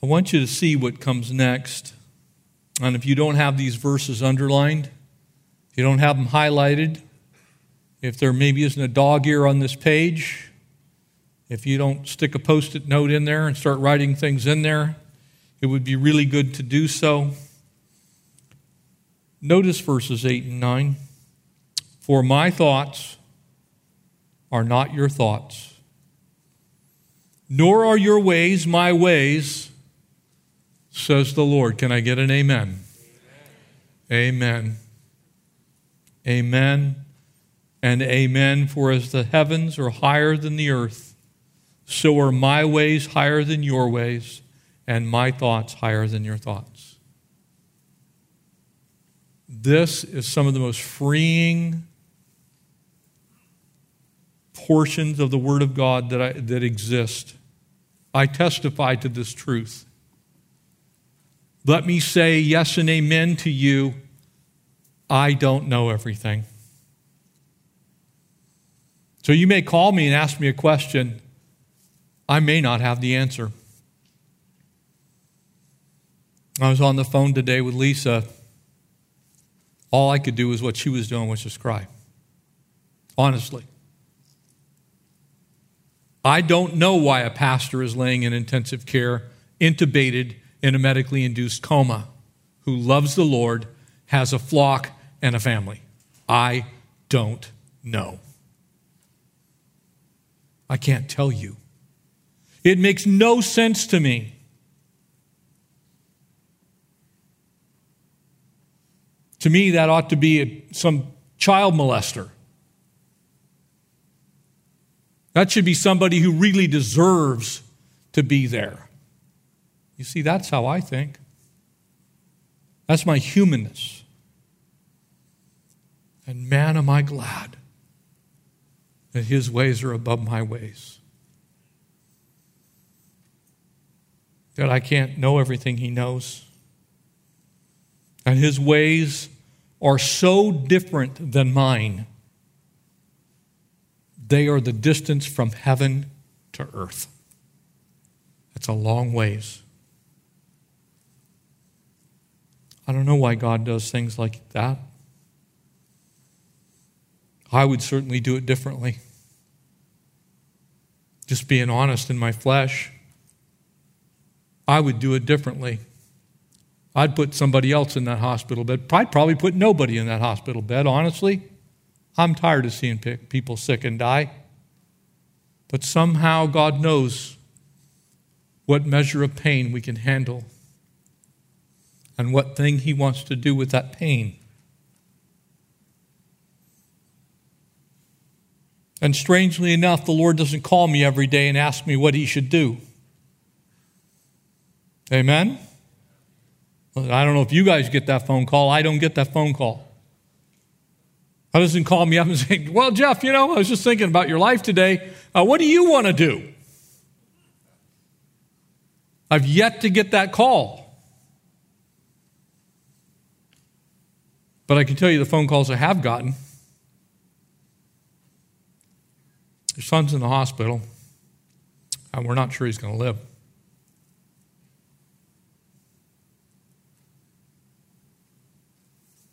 A: I want you to see what comes next. And if you don't have these verses underlined, if you don't have them highlighted, if there maybe isn't a dog ear on this page, if you don't stick a post it note in there and start writing things in there, it would be really good to do so. Notice verses 8 and 9. For my thoughts are not your thoughts, nor are your ways my ways says the Lord. Can I get an amen? Amen. Amen. And amen. For as the heavens are higher than the earth, so are my ways higher than your ways, and my thoughts higher than your thoughts. This is some of the most freeing portions of the Word of God that, I, that exist. I testify to this truth. Let me say yes and amen to you. I don't know everything. So you may call me and ask me a question. I may not have the answer. I was on the phone today with Lisa. All I could do was what she was doing, was just cry. Honestly. I don't know why a pastor is laying in intensive care, intubated in a medically induced coma, who loves the Lord, has a flock and a family. I don't know. I can't tell you. It makes no sense to me. To me, that ought to be a, some child molester. That should be somebody who really deserves to be there. You see, that's how I think. That's my humanness. And man, am I glad that his ways are above my ways. That I can't know everything he knows. And his ways are so different than mine. They are the distance from heaven to earth. That's a long ways. I don't know why God does things like that. I would certainly do it differently. Just being honest in my flesh, I would do it differently. I'd put somebody else in that hospital bed. I'd probably put nobody in that hospital bed, honestly. I'm tired of seeing people sick and die. But somehow God knows what measure of pain we can handle and what thing He wants to do with that pain. And strangely enough, the Lord doesn't call me every day and ask me what He should do. Amen? I don't know if you guys get that phone call. I don't get that phone call. He doesn't call me up and say, Well, Jeff, you know, I was just thinking about your life today. Uh, what do you want to do? I've yet to get that call. But I can tell you the phone calls I have gotten. Your son's in the hospital, and we're not sure he's going to live.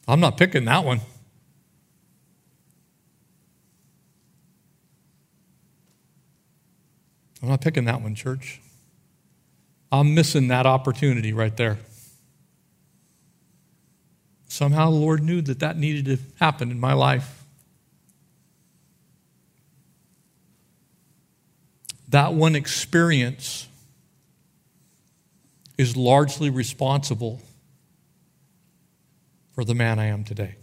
A: I'm not picking that one. I'm not picking that one, church. I'm missing that opportunity right there. Somehow the Lord knew that that needed to happen in my life. that one experience is largely responsible for the man I am today.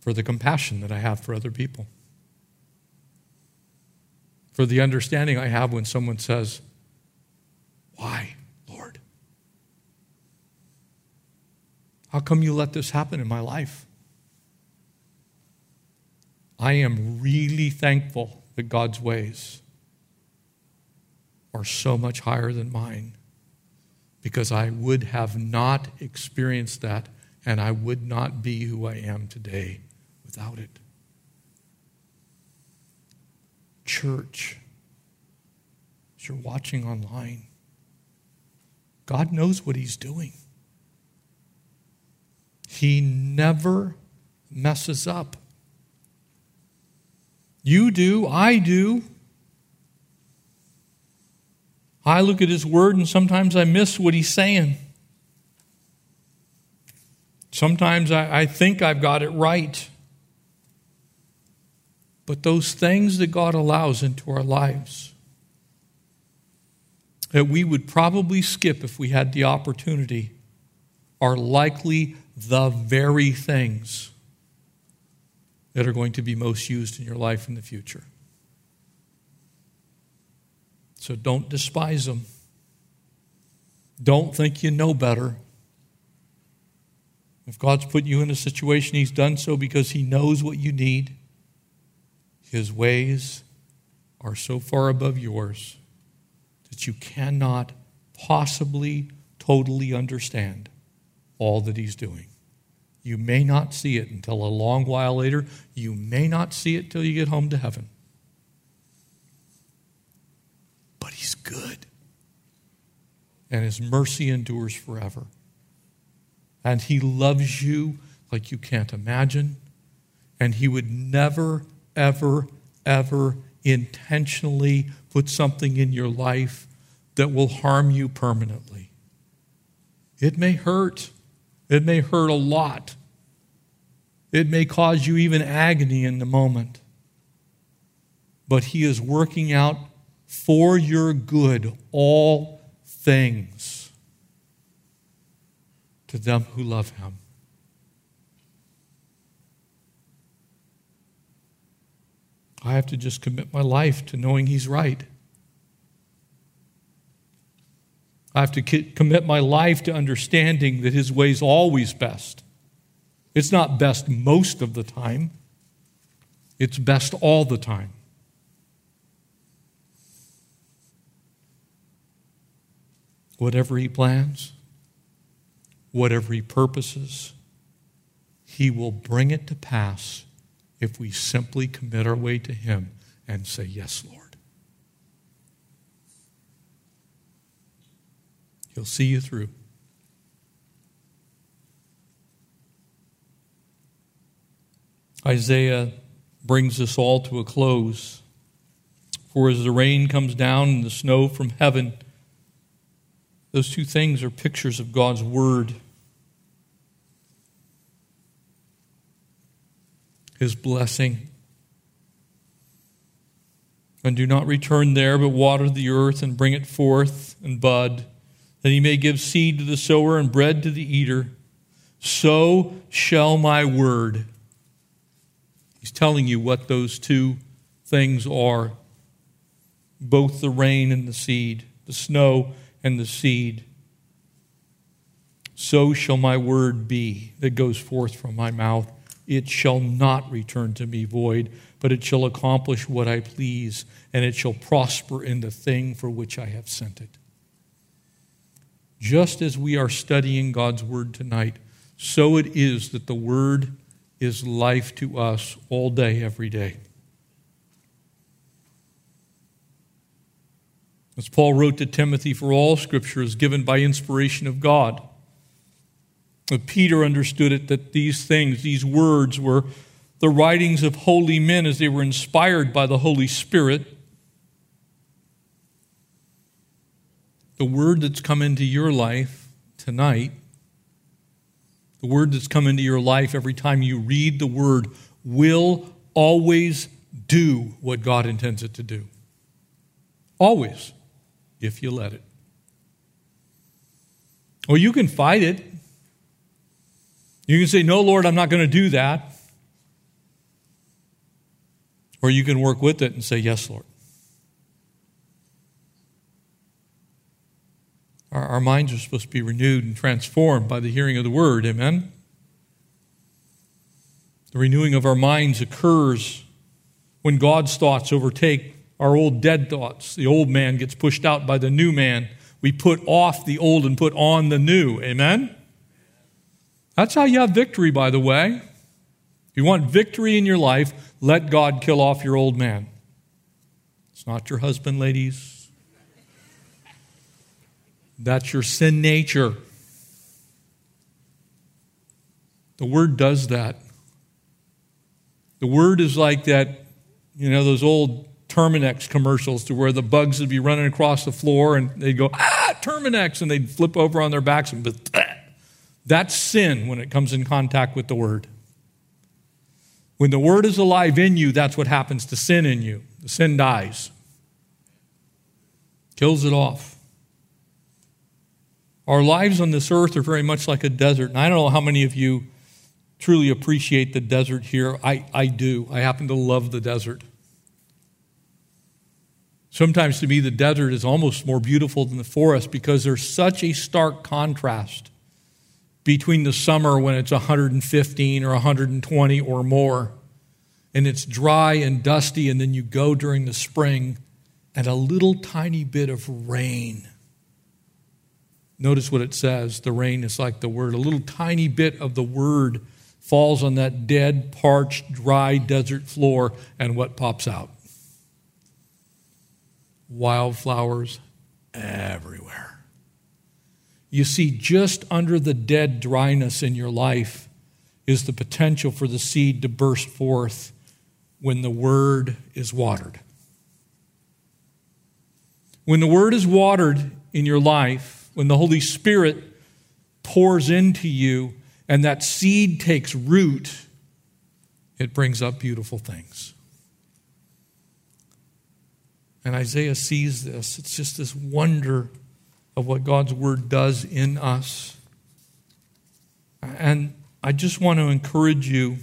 A: For the compassion that I have for other people. For the understanding I have when someone says, Why, Lord? How come you let this happen in my life? I am really thankful that God's ways are so much higher than mine because I would have not experienced that and I would not be who I am today without it. Church, as you're watching online, God knows what He's doing. He never messes up. You do, I do. I look at his word and sometimes I miss what he's saying. Sometimes I, I, think I've got it right. But those things that God allows into our lives that we would probably skip if we had the opportunity are likely the very things that are going to be most used in your life in the future. So don't despise them. Don't think you know better. If God's put you in a situation, He's done so because He knows what you need. His ways are so far above yours that you cannot possibly totally understand all that He's doing. You may not see it until a long while later. You may not see it till you get home to heaven. But He's good. And His mercy endures forever. And He loves you like you can't imagine. And He would never, ever, ever intentionally put something in your life that will harm you permanently. It may hurt. It may hurt a lot. It may cause you even agony in the moment. But He is working out for your good all things to them who love Him. I have to just commit my life to knowing He's right. I have to commit my life to understanding that His way is always best. It's not best most of the time, it's best all the time. Whatever He plans, whatever He purposes, He will bring it to pass if we simply commit our way to Him and say, Yes, Lord. He'll see you through. Isaiah brings us all to a close. For as the rain comes down and the snow from heaven, those two things are pictures of God's Word. His blessing. And do not return there, but water the earth and bring it forth and bud that he may give seed to the sower and bread to the eater, so shall my word. He's telling you what those two things are both the rain and the seed, the snow and the seed. So shall my word be that goes forth from my mouth. It shall not return to me void, but it shall accomplish what I please, and it shall prosper in the thing for which I have sent it. Just as we are studying God's Word tonight, so it is that the Word is life to us all day, every day. As Paul wrote to Timothy, for all Scripture is given by inspiration of God. But Peter understood it that these things, these words, were the writings of holy men as they were inspired by the Holy Spirit the word that's come into your life tonight, the word that's come into your life every time you read the word, will always do what God intends it to do. Always, if you let it. Or you can fight it. You can say, No, Lord, I'm not going to do that. Or you can work with it and say, Yes, Lord. Our, our minds are supposed to be renewed and transformed by the hearing of the word. Amen? The renewing of our minds occurs when God's thoughts overtake our old dead thoughts. The old man gets pushed out by the new man. We put off the old and put on the new. Amen? That's how you have victory, by the way. If you want victory in your life, let God kill off your old man. It's not your husband, ladies. That's your sin nature. The Word does that. The Word is like that, you know, those old Terminix commercials to where the bugs would be running across the floor and they'd go, ah, Terminix, and they'd flip over on their backs and, that's sin when it comes in contact with the Word. When the Word is alive in you, that's what happens to sin in you. The sin dies, kills it off. Our lives on this earth are very much like a desert. And I don't know how many of you truly appreciate the desert here. I, I do. I happen to love the desert. Sometimes to me, the desert is almost more beautiful than the forest because there's such a stark contrast between the summer when it's 115 or 120 or more, and it's dry and dusty, and then you go during the spring and a little tiny bit of rain. Notice what it says. The rain is like the word. A little tiny bit of the word falls on that dead, parched, dry desert floor, and what pops out? Wildflowers everywhere. You see, just under the dead dryness in your life is the potential for the seed to burst forth when the word is watered. When the word is watered in your life, when the Holy Spirit pours into you and that seed takes root, it brings up beautiful things. And Isaiah sees this. It's just this wonder of what God's word does in us. And I just want to encourage you,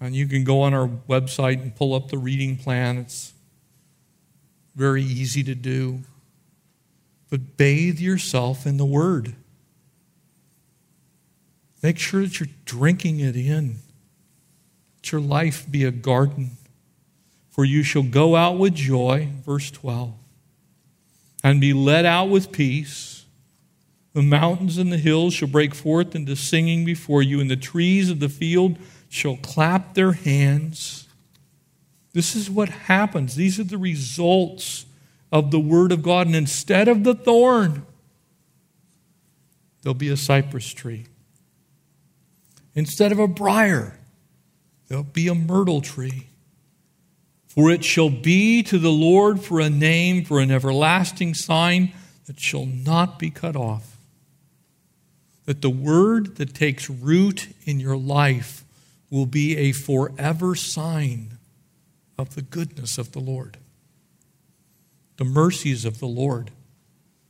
A: and you can go on our website and pull up the reading plan. It's very easy to do. But bathe yourself in the word. Make sure that you're drinking it in. Let your life be a garden. For you shall go out with joy, verse 12, and be led out with peace. The mountains and the hills shall break forth into singing before you, and the trees of the field shall clap their hands. This is what happens. These are the results of the Word of God. And instead of the thorn, there'll be a cypress tree. Instead of a briar, there'll be a myrtle tree. For it shall be to the Lord for a name, for an everlasting sign that shall not be cut off. That the word that takes root in your life will be a forever sign of the goodness of the Lord, the mercies of the Lord,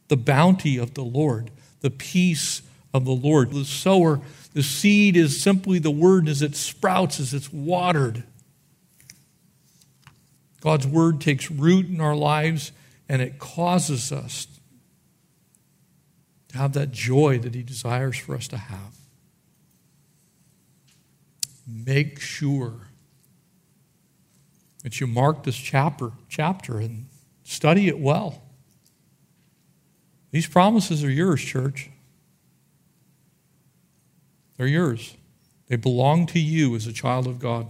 A: the bounty of the Lord, the peace of the Lord. The sower, the seed is simply the word as it sprouts, as it's watered. God's word takes root in our lives and it causes us to have that joy that He desires for us to have. Make sure that you mark this chapter, chapter and study it well. These promises are yours, church. They're yours. They belong to you as a child of God.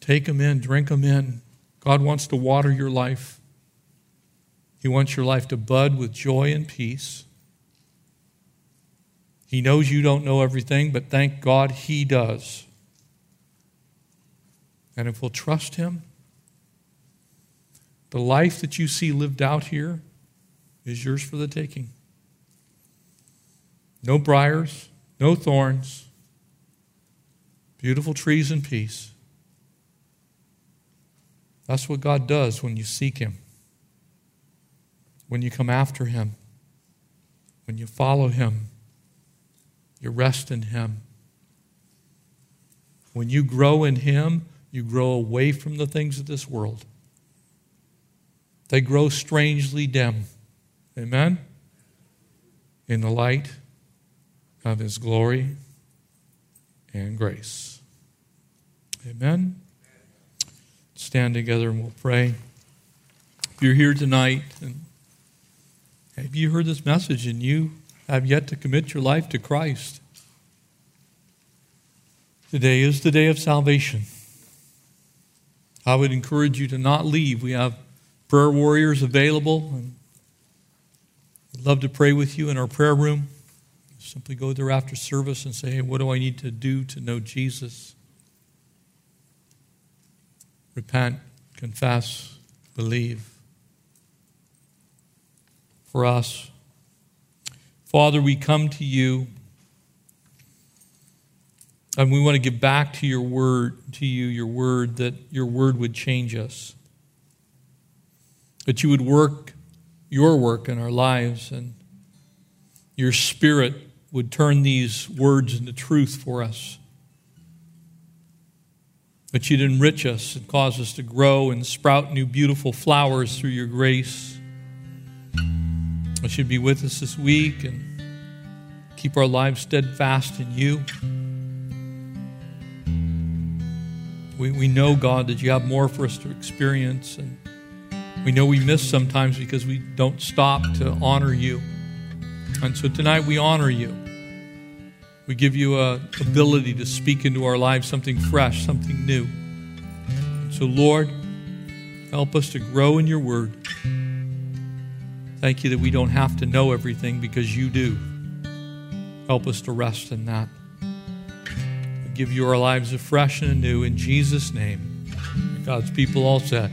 A: Take them in, drink them in. God wants to water your life. He wants your life to bud with joy and peace. He knows you don't know everything, but thank God He does. And if we'll trust Him, the life that you see lived out here is yours for the taking. No briars, no thorns, beautiful trees and peace. That's what God does when you seek Him, when you come after Him, when you follow Him, you rest in Him. When you grow in Him, you grow away from the things of this world. They grow strangely dim. Amen? In the light of His glory and grace. Amen stand together and we'll pray. If you're here tonight and have you heard this message and you have yet to commit your life to Christ, today is the day of salvation. I would encourage you to not leave. We have prayer warriors available and would love to pray with you in our prayer room. Simply go there after service and say, hey, what do I need to do to know Jesus? repent, confess, believe. For us, Father, we come to you and we want to give back to your word, to you, your word, that your word would change us. That you would work your work in our lives and your spirit would turn these words into truth for us That you'd enrich us and cause us to grow and sprout new beautiful flowers through your grace. that you'd be with us this week and keep our lives steadfast in you. We, we know, God, that you have more for us to experience, and we know we miss sometimes because we don't stop to honor you. And so tonight we honor you. We give you a ability to speak into our lives something fresh, something new. So, Lord, help us to grow in your word. Thank you that we don't have to know everything because you do. Help us to rest in that give you our lives afresh and anew in Jesus' name. God's people all said.